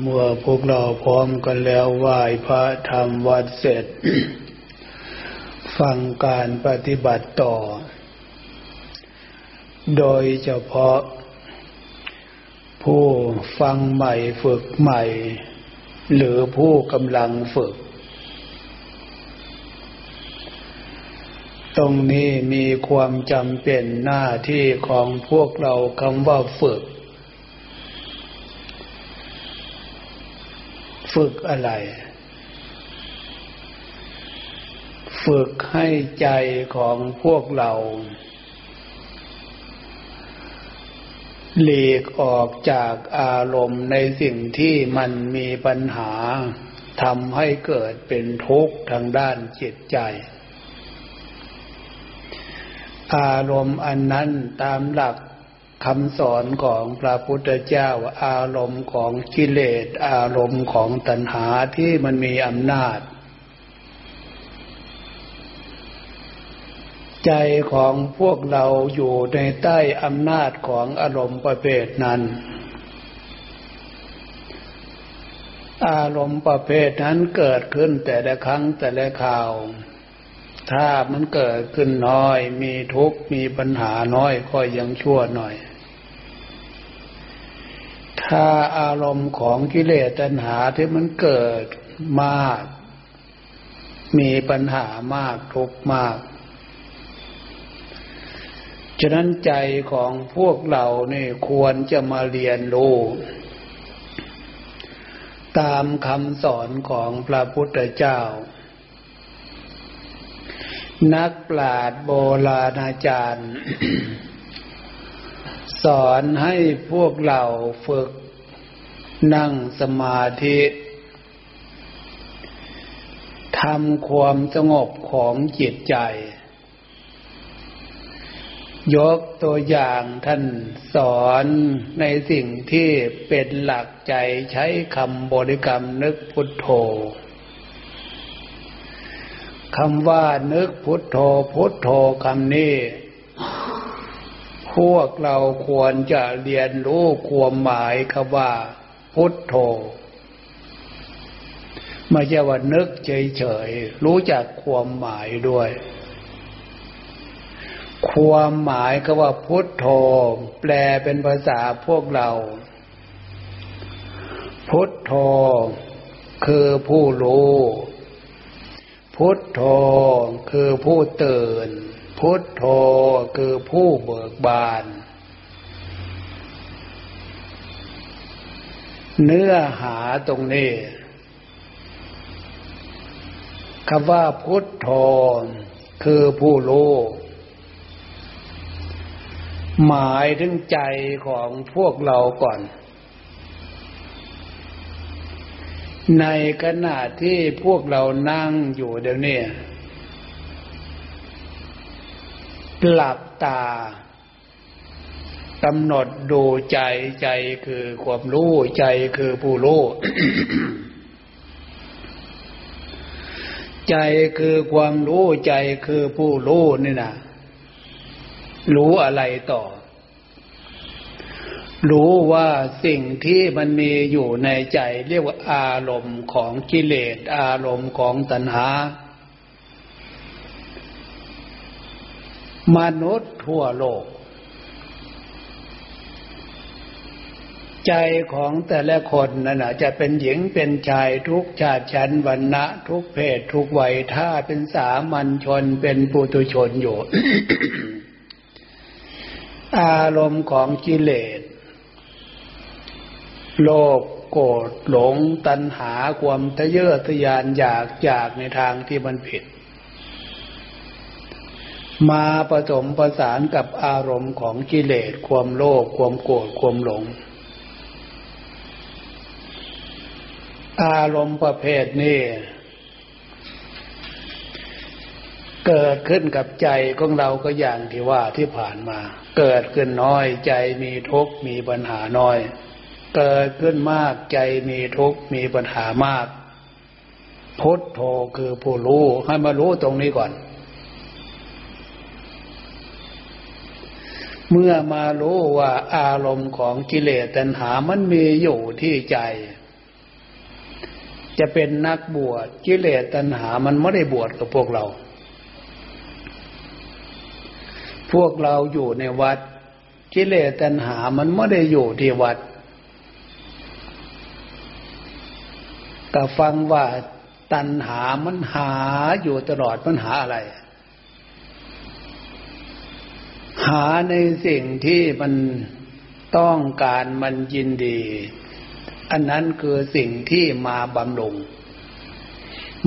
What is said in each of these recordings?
เมื่อพวกเราพร้อมกันแล้วไหว้พระธรรมวัดเสร็จ ฟังการปฏิบัติต่อ โดยเฉพาะ ผู้ฟังใหม่ฝึกใหม่ หรือผู้กำลังฝึก ตรงนี้มีความจำเป็นหน้าที่ของพวกเราคำว่าฝึก ฝึกอะไร ฝึกให้ใจของพวกเราหลีกออกจากอารมณ์ในสิ่งที่มันมีปัญหาทำให้เกิดเป็นทุกข์ทางด้านจิตใจ อารมณ์อันนั้นตามหลัก คำสอนของพระพุทธเจ้าอารมณ์ของกิเลส อารมณ์ของตัณหาที่มันมีอำนาจ ใจของพวกเราอยู่ในใต้อำนาจของอารมณ์ประเภทนั้น อารมณ์ประเภทนั้นเกิดขึ้นแต่ละครั้งแต่ละคราวถ้ามันเกิดขึ้นน้อย มีทุกข์มีปัญหาน้อยก็ยังชั่วหน่อย ถ้าอารมณ์ของกิเลสตัณหาที่มันเกิดมาก มีปัญหามากทุกมากฉะนั้นใจของพวกเราเนี่ควรจะมาเรียนรู้ตามคำสอนของพระพุทธเจ้า นักปราชญ์โบราณอาจารย์ สอนให้พวกเราฝึก นั่งสมาธิทำความสงบของจิตใจ ยกตัวอย่างท่านสอนในสิ่งที่เป็นหลักใจใช้คำบริกรรมนึกพุทโธคำว่านึกพุทโธพุทโธคำนี้ พวกเราควรจะเรียนรู้ความหมายคำว่า พุทโธไม่ใช่ว่านึกเฉยๆ รู้จักความหมายด้วย ความหมายก็ว่าพุทโธ แปลเป็นภาษาพวกเรา พุทโธ คือผู้รู้ พุทโธคือผู้ตื่น พุทโธคือผู้เบิกบาน เนื้อหาตรงนี้คำว่าพุทโธคือผู้รู้หมายถึงใจของพวกเราก่อน ในขณะที่พวกเรานั่งอยู่เดี๋ยวนี้หลับตา กำหนดดูใจใจคือความรู้ใจคือผู้รู้ใจคือความรู้ใจคือผู้รู้นี่นะรู้อะไรต่อ รู้ว่าสิ่งที่มันมีอยู่ในใจ เรียกว่าอารมณ์ของกิเลสอารมณ์ของตัณหามนุษย์ทั่วโลก ใจของแต่ละคนนั่นนะจะเป็นหญิงเป็นชายทุกชาติชั้นวรรณะ ทุกเพศทุกวัยถ้าเป็นสามัญชนเป็นปุถุชนอยู่ อารมณ์ของกิเลส โลภโกรธหลงตัณหาความทะเยอทะยานอยากอยากในทางที่มันผิด มาผสมประสานกับอารมณ์ของกิเลส ความโลภความโกรธความหลง อารมณ์ประเภทนี้ เกิดขึ้นกับใจของเราก็อย่างที่ว่าที่ผ่านมา เกิดขึ้นน้อยใจมีทุกข์มีปัญหาน้อย เกิดขึ้นมากใจมีทุกข์มีปัญหามากพุทโธคือผู้รู้ให้มารู้ตรงนี้ก่อน เมื่อมารู้ว่าอารมณ์ของกิเลสตัณหามันมีอยู่ที่ใจ จะเป็นนักบวชกิเลสตัณหามันไม่ได้บวชกับพวกเรา พวกเราอยู่ในวัดกิเลสตัณหามันไม่ได้อยู่ที่วัดก็ฟังว่าตัณหามันหาอยู่ตลอดมันหาอะไร หาในสิ่งที่มันต้องการมันยินดี อันนั้นคือสิ่งที่มาบำรุง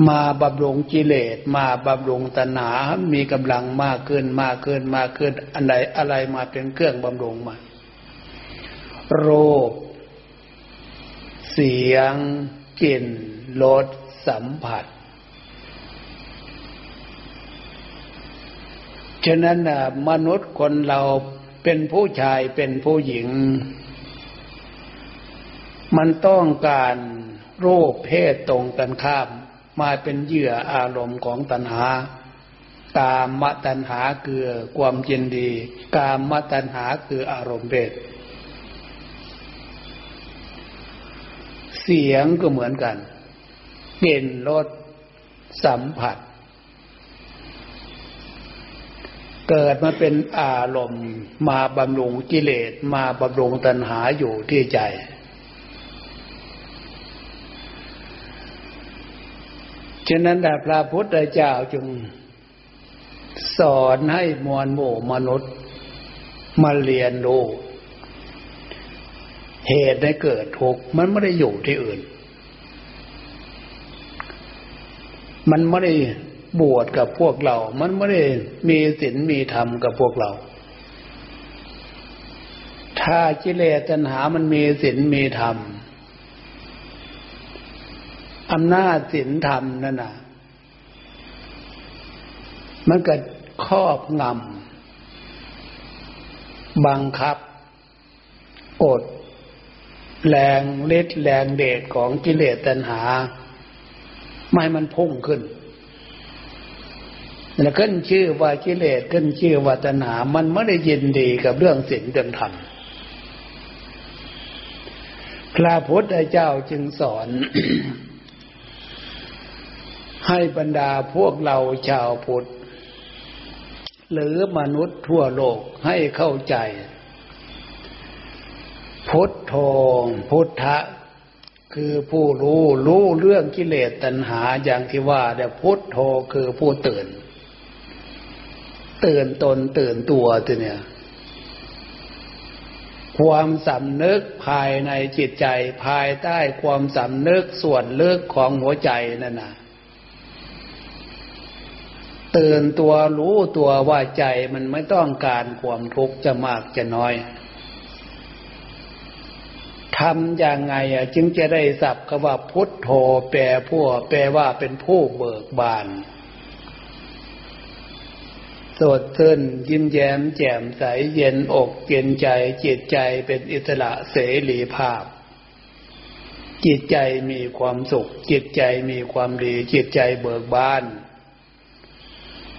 มาบำรุงกิเลสมาบำรุงตัณหามีกำลังมากขึ้นมากขึ้นมากขึ้นอันใดอะไรมาเป็นเครื่องบำรุงมาโรคเสียงกลิ่นรสสัมผัส ฉะนั้นมนุษย์คนเราเป็นผู้ชายเป็นผู้หญิง มันต้องการรูปเพศตรงกันข้าม มาเป็นเหยื่ออารมณ์ของตัณหา กามตัณหาคือความยินดี กามตัณหาคืออารมณ์เพศเสียงก็เหมือนกันกลิ่นรสสัมผัส เกิดมาเป็นอารมณ์ มาบำรุงกิเลสมาบำรุงตัณหาอยู่ที่ใจ ฉะนั้นพระพุทธเจ้าจึงสอนให้มวลหมู่มนุษย์มาเรียนรู้เหตุได้เกิดทุกข์มันไม่ได้อยู่ที่อื่น มันไม่ได้บวชกับพวกเรา มันไม่ได้มีศีลมีธรรมกับพวกเรา ถ้ากิเลสตัณหามันมีศีลมีธรรม อำนาจศีลธรรมนั่นน่ะ มันเกิดครอบงำบังคับกดแรงฤทธิ์แรงเดชของกิเลสตัณหา ไม่มันพุ่งขึ้นแล้วขึ้นชื่อว่ากิเลสขึ้นชื่อว่าตนามันไม่ได้ยินดีกับเรื่องศีลเรื่องธรรมพระพุทธเจ้าจึงสอน ให้บรรดาพวกเราชาวพุทธ หรือมนุษย์ทั่วโลกให้เข้าใจ พุทธโธพุทธะคือผู้รู้รู้เรื่องกิเลสตัณหาอย่างที่ว่าเดี๋ยวพุทธโธคือผู้ตื่น ตื่นตนตื่นตัวตัวเนี่ย ความสำนึกภายในจิตใจภายใต้ความสำนึกส่วนเลิกของหัวใจนั่นน่ะ ตื่นตัวรู้ตัวว่าใจมันไม่ต้องการความทุกข์จะมากจะน้อยทำอย่างไงจึงจะได้สับคำว่าพุทโธแปลผู้แปลว่าเป็นผู้เบิกบานสดชื่นยิ้มแย้มแจ่มใสเย็นอกเย็นใจ จิตใจเป็นอิสระเสรีภาพ จิตใจมีความสุข จิตใจมีความดี จิตใจเบิกบาน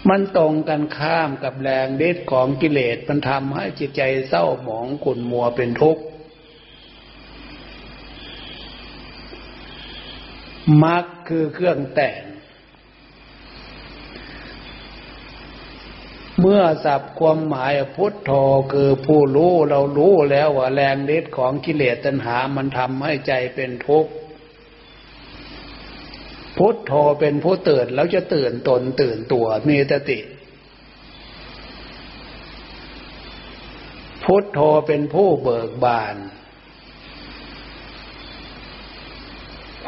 มันตรงกันข้ามกับแรงเด็ดของกิเลสมันทำให้จิตใจเศร้าหมองขุ่นมัวเป็นทุกข์มักคือเครื่องแต่ง เมื่อสับความหมายพุทโธคือผู้รู้เรารู้แล้วว่าแรงฤทธิ์ของกิเลสตัณหามันทำให้ใจเป็นทุกข์ พุทโธเป็นผู้ตื่นแล้วจะตื่นตนตื่นตัวมีสติ พุทโธเป็นผู้เบิกบาน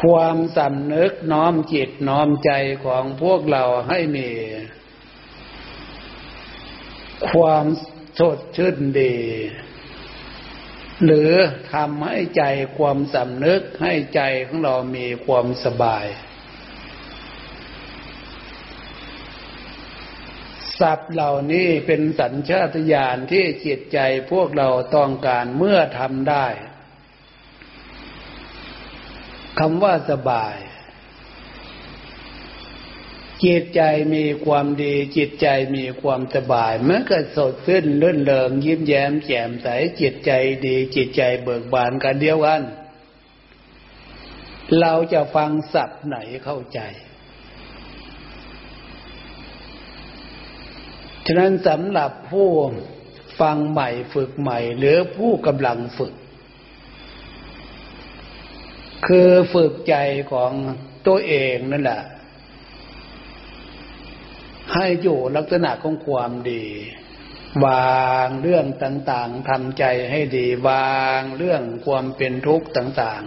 ความสำนึกน้อมจิตน้อมใจของพวกเราให้มี ความสดชื่นดี หรือทำให้ใจความสำนึกให้ใจของเรามีความสบาย สับเหล่านี้เป็นสัญชาตญาณที่จิตใจพวกเราต้องการเมื่อทำได้คำว่าสบาย จิตใจมีความดี จิตใจมีความสบายเมันก็สดชื่นเลื่นเริงยิ้มแย้มแจ่มใสจิตใจดี จิตใจเบิกบานกันเดียวกัน เราจะฟังสัตว์ไหนเข้าใจ ฉะนั้นสำหรับผู้ฟังใหม่ฝึกใหม่ หรือผู้กำลังฝึก คือฝึกใจของตัวเองนั่นแหละ ให้อยู่ลักษณะของความดีวางเรื่องต่างๆทำใจให้ดีวางเรื่องความเป็นทุกข์ต่าง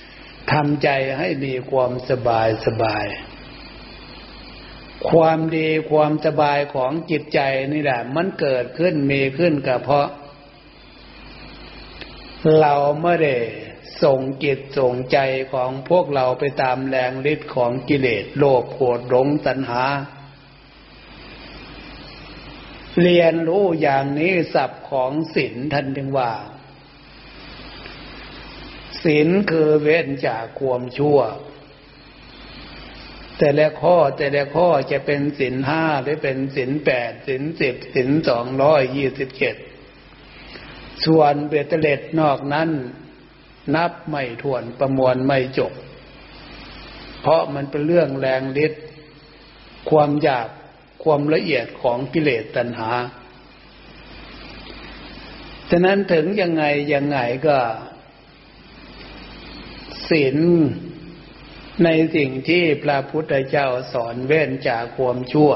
ๆทำใจให้มีความสบายสบาย ความดีความสบายของจิตใจนี่แหละ มันเกิดขึ้นมีขึ้นก็เพราะ เราไม่ได้ส่งจิตส่งใจของพวกเราไปตามแรงฤทธิ์ของกิเลสโลภโกรธหลงตัณหา เรียนรู้อย่างนี้ศัพท์ของศีลท่านจึงว่าศีลคือเว้นจากความชั่ว แต่ละข้อแต่ละข้อจะเป็นศีลห้าหรือเป็นศีลแปดศีลสิบศีลสองร้อยยี่สิบเจ็ดส่วนเบตเลตนอกนั้น นับไม่ถ้วนประมวลไม่จบ เพราะมันเป็นเรื่องแรงฤทธิ์ความอยากความละเอียดของกิเลสตัณหา ฉะนั้นถึงยังไงยังไงก็ศีล ในสิ่งที่พระพุทธเจ้าสอนเว้นจากความชั่ว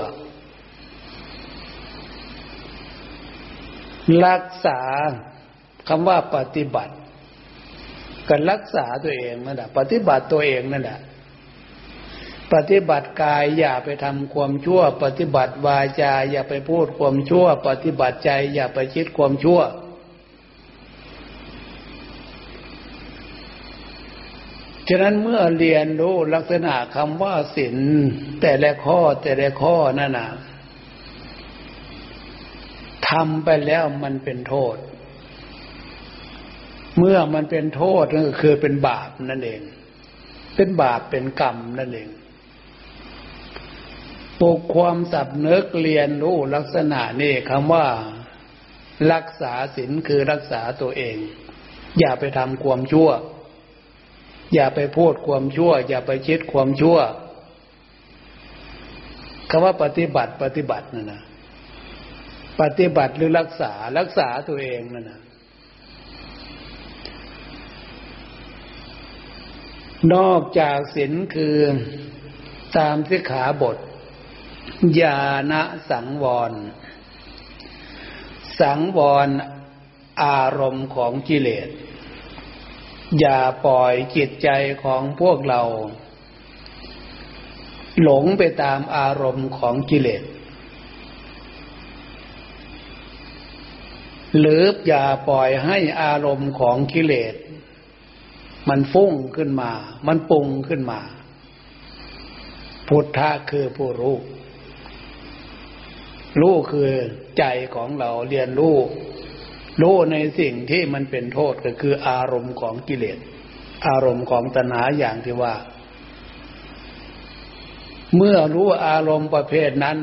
รักษาคำว่าปฏิบัติกันรักษาตัวเองนั่นแหละปฏิบัติตัวเองนั่นแหละปฏิบัติกายอย่าไปทำความชั่ว ปฏิบัติวาจาอย่าไปพูดความชั่ว ปฏิบัติใจอย่าไปคิดความชั่ว ฉะนั้นเมื่อเรียนรู้ลักษณะคำว่าศีลแต่ละข้อแต่ละข้อนั่นนะทำไปแล้วมันเป็นโทษ เมื่อมันเป็นโทษก็คือเป็นบาปนั่นเอง เป็นบาปเป็นกรรมนั่นเองปลุกความสับเนึกเรียนรู้ลักษณะนี่คำว่า รักษาศีลคือรักษาตัวเอง อย่าไปทำความชั่ว อย่าไปพูดความชั่ว อย่าไปคิดความชั่วคำว่าปฏิบัติปฏิบัตินั่นนะปฏิบัติหรือรักษารักษาตัวเองนั่นนะนอกจากศีลคือตามสิกขาบท ญาณสังวร สังวรอารมณ์ของกิเลส อย่าปล่อยจิตใจของพวกเรา หลงไปตามอารมณ์ของกิเลส หรืออย่าปล่อยให้อารมณ์ของกิเลส มันฟุ้งขึ้นมา มันปุงขึ้นมา พุทธะคือผู้รู้ รู้คือใจของเราเรียนรู้ รู้ในสิ่งที่มันเป็นโทษก็คืออารมณ์ของกิเลส อารมณ์ของตนาอย่างที่ว่า เมื่อรู้อารมณ์ประเภทนั้น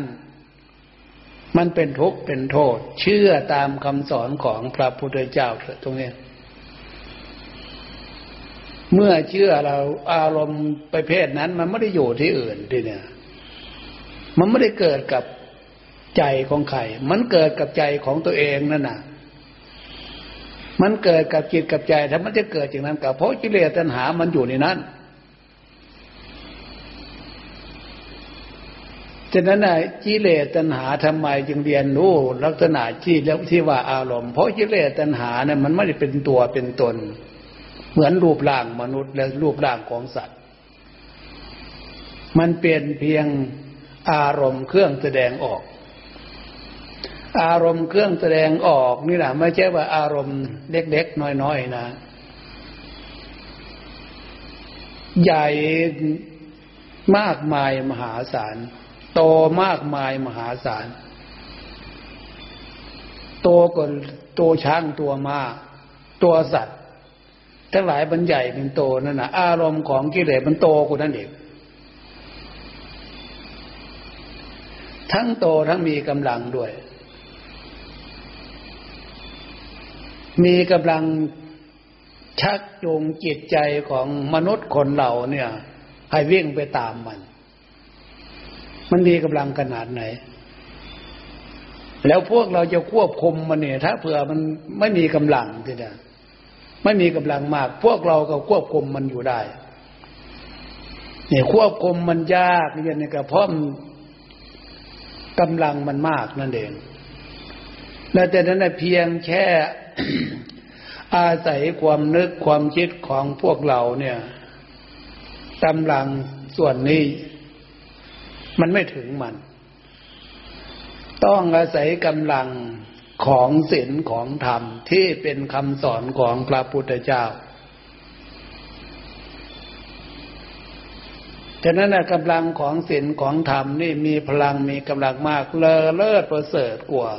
มันเป็นทุกข์เป็นโทษ เชื่อตามคำสอนของพระพุทธเจ้าเถอะตรงนี้ เมื่อเชื่อเราอารมณ์ประเภทนั้น มันไม่ได้อยู่ที่อื่นทีเนี่ยมันไม่ได้เกิดกับใจของใคร มันเกิดกับใจของตัวเองนั่นน่ะ มันเกิดกับจิตกับใจถ้ามันจะเกิดอย่างนั้นกับเพราะกิเลสตัณหามันอยู่ในนั้นฉะนั้นนะกิเลสตัณหาทำไมจึงเรียนรู้ลักษณะที่แล้วที่ว่าอารมณ์เพราะกิเลสตัณหาเนี่ยมันไม่ได้เป็นตัวเป็นตน เหมือนรูปร่างมนุษย์และรูปร่างของสัตว์ มันเป็นเพียงอารมณ์เครื่องแสดงออก อารมณ์เครื่องแสดงออกนี่แหละไม่ใช่ว่าอารมณ์เล็กๆน้อยๆนะ ใหญ่มากมายมหาศาลโตมากมายมหาศาลโตกว่าตัวช้างตัวมาตัวสัตว์ ทั้งหลายมันใหญ่เป็นโตนั่นนะอารมณ์ของกิเลสมันโตกว่านั้นเองทั้งโตทั้งมีกำลังด้วย มีกำลังชักจูงจิตใจของมนุษย์คนเราเนี่ย ให้วิ่งไปตามมัน มันมีกำลังขนาดไหน แล้วพวกเราจะควบคุมมันเนี่ย ถ้าเผื่อมันไม่มีกำลังทีเดียวไม่มีกำลังมาก พวกเราก็ควบคุมมันอยู่ได้เนี่ยควบคุมมันยากอย่างนี้ก็เพราะกำลังมันมากนั่นเองและแต่นั้นเพียงแค่ อาศัยความนึกความคิดของพวกเราเนี่ยกำลังส่วนนี้ มันไม่ถึงมัน ต้องอาศัยกำลังของศีลของธรรมที่เป็นคำสอนของพระพุทธเจ้าฉะนั้นกำลังของศีลของธรรมนี่มีพลังมีกำลังมากเลอเลิศประเสริฐกว่า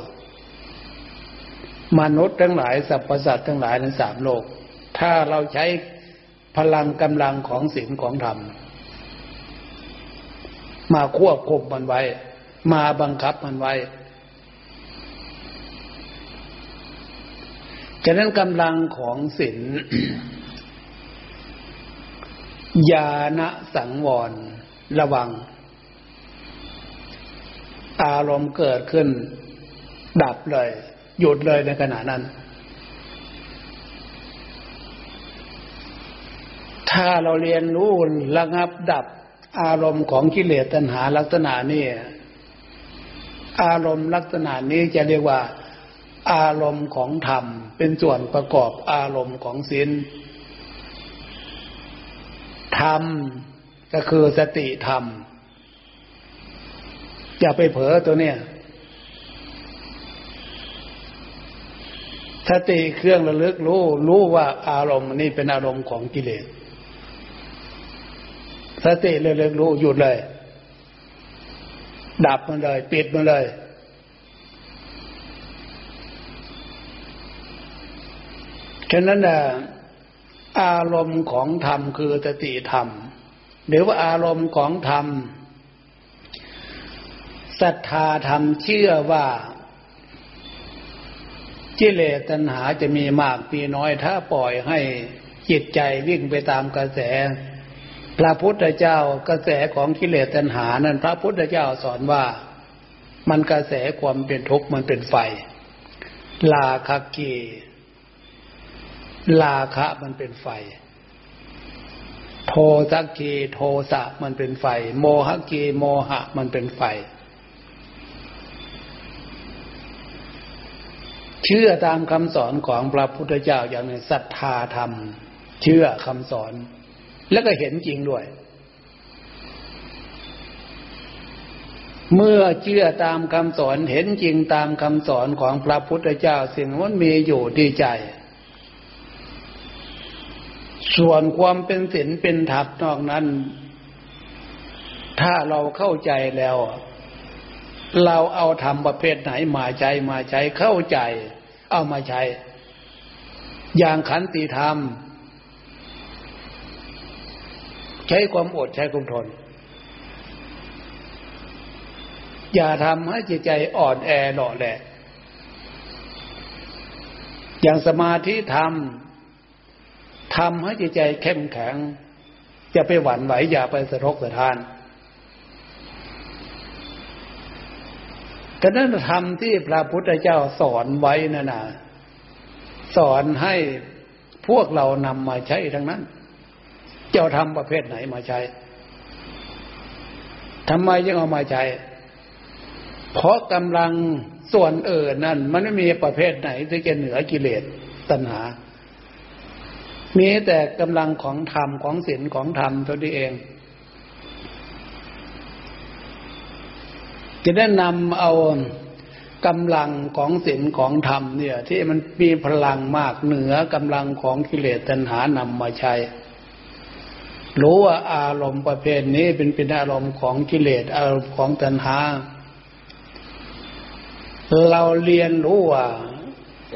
มนุษย์ทั้งหลายสรรพสัตว์ทั้งหลายในสามโลก ถ้าเราใช้พลังกำลังของศีลของธรรม มาควบคุมมันไว้ มาบังคับมันไว้ฉะนั้นกำลังของศีลญาณสังวร ระวัง อารมณ์เกิดขึ้น ดับเลย หยุดเลยในขณะนั้น ถ้าเราเรียนรู้ระงับดับอารมณ์ของกิเลสตัณหาลักษณะนี้อารมณ์ลักษณะนี้จะเรียกว่า อารมณ์ของธรรม เป็นส่วนประกอบอารมณ์ของศีลธรรมก็คือสติธรรม อย่าไปเผลอตัวเนี้ย สติเครื่องระลึกรู้ รู้ว่าอารมณ์นี่เป็นอารมณ์ของกิเลส สติระลึกรู้หยุดเลย ดับมันเลย ปิดมันเลยฉะนั้นนะอารมณ์ของธรรมคือสติธรรม หรือว่าอารมณ์ของธรรมศรัทธาธรรมเชื่อว่า กิเลสตัณหาจะมีมากมีน้อยถ้าปล่อยให้จิตใจวิ่งไปตามกระแส พระพุทธเจ้ากระแสของกิเลสตัณหานั้นพระพุทธเจ้าสอนว่ามันกระแสความเป็นทุกข์มันเป็นไฟ ลาคกีลาคะมันเป็นไฟ โทสักกีโทสะมันเป็นไฟ โมหกีโมหะมันเป็นไฟ เชื่อตามคำสอนของพระพุทธเจ้าอย่างนี้ศรัทธาธรรม เชื่อคำสอน แล้วก็เห็นจริงด้วย เมื่อเชื่อตามคำสอนเห็นจริงตามคำสอนของพระพุทธเจ้าสิ่งนั้นมีอยู่ดีใจ ส่วนความเป็นศีลเป็นธรรมนอกนั้น ถ้าเราเข้าใจแล้ว เราเอาธรรมประเภทไหนมาใช้มาใช้เข้าใจ เอามาใช้ อย่างขันติธรรม ใช้ความอดใช้ความทน อย่าทำให้จิตใจอ่อนแอหล่อแหละอย่างสมาธิธรรมทำให้จิตใจเข้มแข็ง จะไปหวั่นไหวอย่าไปสะทกสะทาน แต่นั้นธรรมที่พระพุทธเจ้าสอนไว้นั่นนะสอนให้พวกเรานำมาใช้ทั้งนั้น เจ้าทำประเภทไหนมาใช้ทำไมยังเอามาใช้ เพราะกำลังส่วนเอ่นนั่น มันไม่มีประเภทไหนที่จะเหนือกิเลสตัณหา มีแต่กำลังของธรรมของศีลของธรรมตัวนี้เอง จะได้นำเอากำลังของศีลของธรรมเนี่ย ที่มันมีพลังมากเหนือกำลังของกิเลสตัณหานำมาใช้รู้ว่าอารมณ์ประเภทนี้เป็นเป็นอารมณ์ของกิเลสอารมณ์ของตัณหา เราเรียนรู้ว่า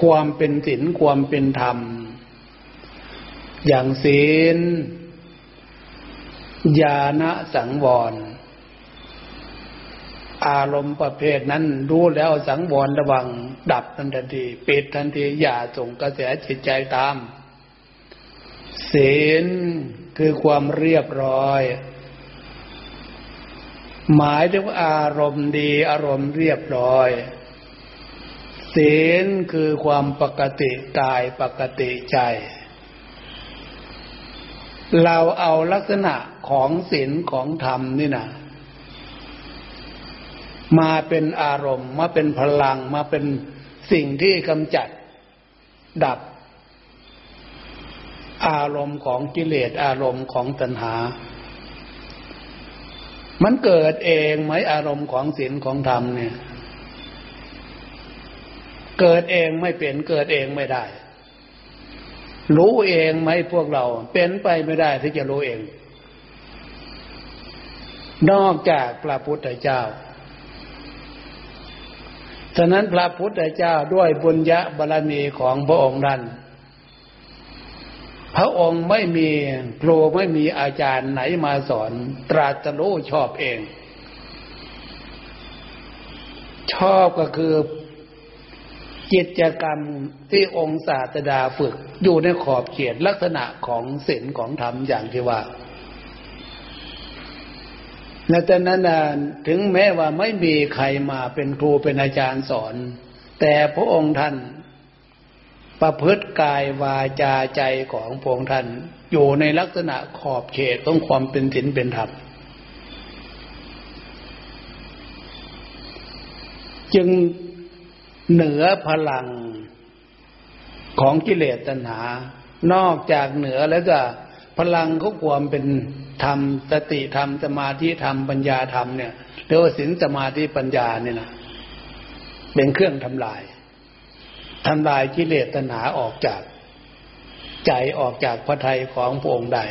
ความเป็นศีลความเป็นธรรม อย่างศีลญาณสังวร อารมณ์ประเภทนั้นรู้แล้วสังวรระวัง ดับทันทีปิดทันทีอย่าส่งกระแสจิตใจตามศีลคือความเรียบร้อย หมายถึงอารมณ์ดีอารมณ์เรียบร้อยศีลคือความปกติกายปกติใจ เราเอาลักษณะของศีลของธรรมนี่นะ มาเป็นอารมณ์มาเป็นพลังมาเป็นสิ่งที่กำจัดดับ อารมณ์ของกิเลสอารมณ์ของตัณหา มันเกิดเองไหมอารมณ์ของศีลของธรรมเนี่ย เกิดเองไม่เป็นเกิดเองไม่ได้ รู้เองไหมพวกเรา เป็นไปไม่ได้ที่จะรู้เอง นอกจากพระพุทธเจ้า ฉะนั้นพระพุทธเจ้าด้วยบุญญาบารมีของพระองค์นั้นพระองค์ไม่มีครูไม่มีอาจารย์ไหนมาสอน ตรัสรู้ชอบเอง ชอบก็คือกิจกรรมที่องค์ศาสดาฝึกอยู่ในขอบเขตลักษณะของศีลของธรรมอย่างที่ว่า ในตอนนั้นถึงแม้ว่าไม่มีใครมาเป็นครูเป็นอาจารย์สอน แต่พระองค์ท่าน ประพฤติกายวาจาใจของพระองค์ท่าน อยู่ในลักษณะขอบเขตของความเป็นศีลเป็นธรรมจึงเหนือพลังของกิเลสตัณหา นอกจากเหนือแล้วก็พลังของความเป็น ธรรมสติธรรมสมาธิธรรมปัญญาธรรมเนี่ยเรียกว่าศีลสมาธิปัญญาเนี่ยนะเป็นเครื่องทำลายทำลายกิเลสตัณหาออกจากใจออกจากพระทัยของพระองค์ได้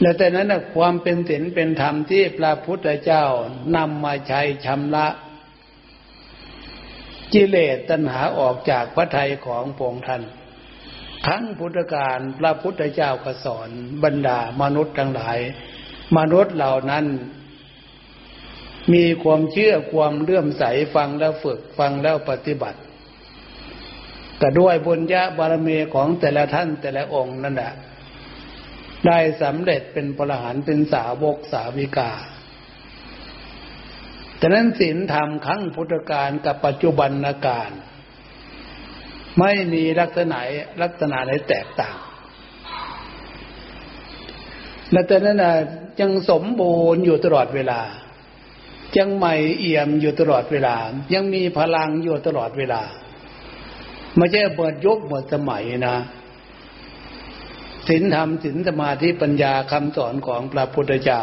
และแต่นั้นความเป็นศีลเป็นธรรมที่พระพุทธเจ้านำมาใช้ชำระกิเลสตัณหาออกจากพระทัยของพระองค์ท่าน ทั้งพุทธการพระพุทธเจ้าก็สอนบรรดามนุษย์ทั้งหลาย มนุษย์เหล่านั้น มีความเชื่อความเลื่อมใสฟังแล้วฝึกฟังแล้วปฏิบัติก็ด้วยบุญญาบารมีของแต่ละท่านแต่ละองค์นั่นแหละได้สำเร็จเป็นพระหันเป็นสาวกสาวิกาฉะนั้นศีลธรรมครั้งพุทธการกับปัจจุบันนาการ ไม่มีลักษณะลักษณะไหนแตกต่างและแต่นั้นยังสมบูรณ์อยู่ตลอดเวลา ยังใหม่เอี่ยมอยู่ตลอดเวลา ยังมีพลังอยู่ตลอดเวลา ไม่ใช่เปิดยกหมดสมัยนะศีลธรรมศีลสมาธิปัญญาคำสอนของพระพุทธเจ้า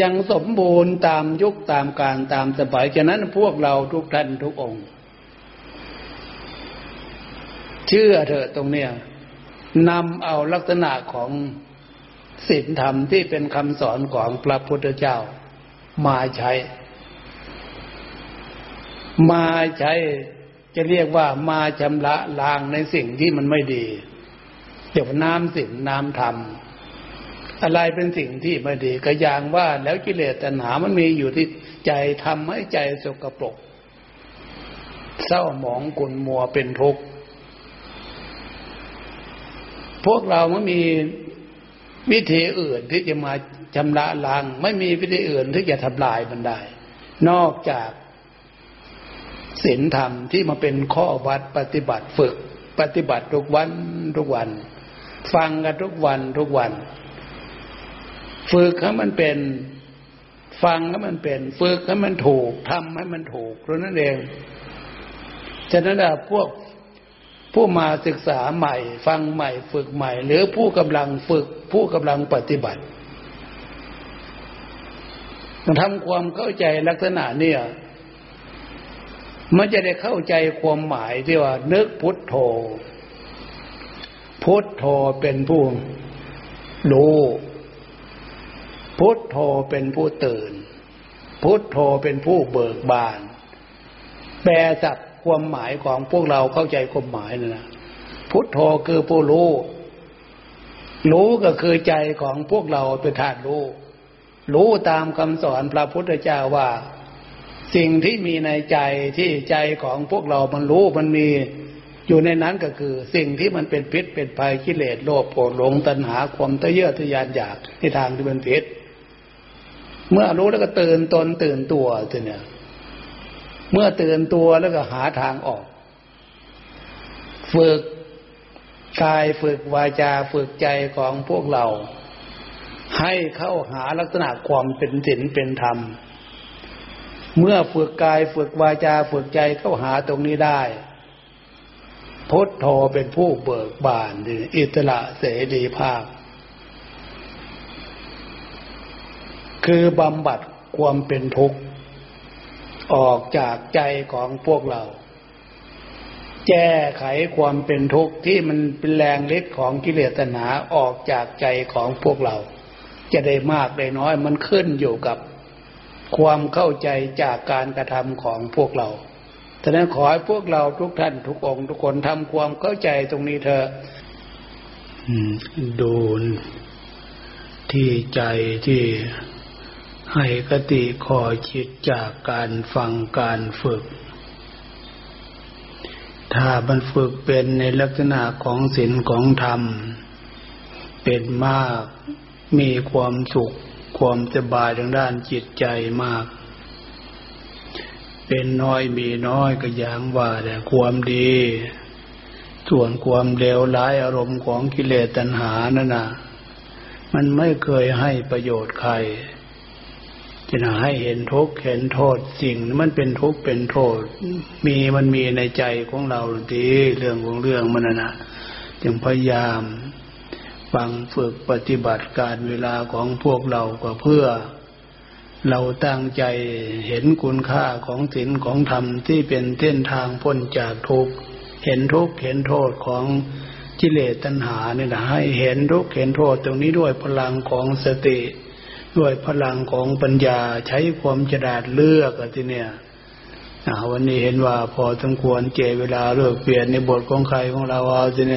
ยังสมบูรณ์ตามยุคตามการตามสมัยฉะนั้นพวกเราทุกท่านทุกองค์ เชื่อเถอะตรงเนี้ยนำเอาลักษณะของศีลธรรมที่เป็นคำสอนของพระพุทธเจ้า มาใช้ มาใช้จะเรียกว่ามาชำระล้างในสิ่งที่มันไม่ดีเดี๋ยวน้ำสิ่งน้ำธรรม อะไรเป็นสิ่งที่ไม่ดีก็อย่างว่าแล้วกิเลสตัณหามันมีอยู่ที่ใจทำให้ใจสกปรก เศร้าหมองกุนมัวเป็นทุกข์พวกเราไม่มีวิธีอื่นที่จะมาชำระล้าง ไม่มีวิธีอื่นที่จะทำลายมันได้ นอกจากศีลธรรมที่มาเป็นข้อวัดปฏิบัติฝึก ปฏิบัติทุกวันทุกวัน ฟังกันทุกวันทุกวัน ฝึกให้มันเป็น ฟังให้มันเป็น ฝึกให้มันถูกทำให้มันถูกราะนั่นเอง ฉะนั้นพวกผู้มาศึกษาใหม่ ฟังใหม่ ฝึกใหม่ หรือผู้กำลังฝึก ผู้กำลังปฏิบัติทำความเข้าใจลักษณะเนี่ยมันจะได้เข้าใจความหมายที่ว่า นึกพุทโธ พุทโธเป็นผู้รู้ พุทโธเป็นผู้ตื่น พุทโธเป็นผู้เบิกบาน แปลจากความหมายของพวกเราเข้าใจความหมายนะนะพุทโธคือผู้รู้ รู้ก็คือใจของพวกเราเป็นธาตุรู้ รู้ตามคำสอนพระพุทธเจ้าว่า สิ่งที่มีในใจที่ใจของพวกเรามันรู้มันมีอยู่ในนั้นก็คือสิ่งที่มันเป็นพิษเป็นภัยกิเลสโลภโกรธหลงตัณหาความตะเยอทะยานอยากในทางที่เป็นพิษ เมื่อรู้แล้วก็ตื่นตนตื่นตัวทีเนี่ยเมื่อตื่นตัวแล้วก็หาทางออก ฝึกกายฝึกวาจาฝึกใจของพวกเรา ให้เข้าหาลักษณะความเป็นศีลเป็นธรรม เมื่อฝึกกายฝึกวาจาฝึกใจเข้าหาตรงนี้ได้พุทโธเป็นผู้เบิกบานอิสระเสรีภาพ คือบำบัดความเป็นทุกข์ ออกจากใจของพวกเรา แก้ไขความเป็นทุกข์ที่มันเป็นแรงฤทธิ์ของกิเลสตัณหาออกจากใจของพวกเรา จะได้มากได้น้อยมันขึ้นอยู่กับความเข้าใจจากการกระทำของพวกเราฉะนั้นขอให้พวกเราทุกท่านทุกองทุกคนทำความเข้าใจตรงนี้เถอะดูที่ใจที่ ให้กติคอยคิดจากการฟังการฝึก ถ้ามันฝึกเป็นในลักษณะของศีลของธรรม เป็นมากมีความสุข ความสบายทางด้านจิตใจมาก เป็นน้อยมีน้อยก็อย่างว่าแต่ความดี ส่วนความเลวร้ายอารมณ์ของกิเลสตัณหานั่นนะมันไม่เคยให้ประโยชน์ใคร จะให้เห็นทุกข์เห็นโทษสิ่งมันเป็นทุกข์เป็นโทษ มีมันมีในใจของเราดีเรื่องของเรื่องมันนะจึงพยายามฟังฝึกปฏิบัติการเวลาของพวกเราก็เพื่อ เราตั้งใจเห็นคุณค่าของศีลของธรรมที่เป็นเส้นทางพ้นจากทุกข์เห็นทุกข์เห็นโทษของกิเลสตัณหาเนี่ยนะให้เห็นทุกข์เห็นโทษตรงนี้ด้วยพลังของสติ ด้วยพลังของปัญญาใช้ความฉลาดเลือกอะที่เนี่ยวันนี้เห็นว่าพอสมควรเจเวลาเลิกเปลี่ยนในบทของใครของเราเอาสิเนี่ย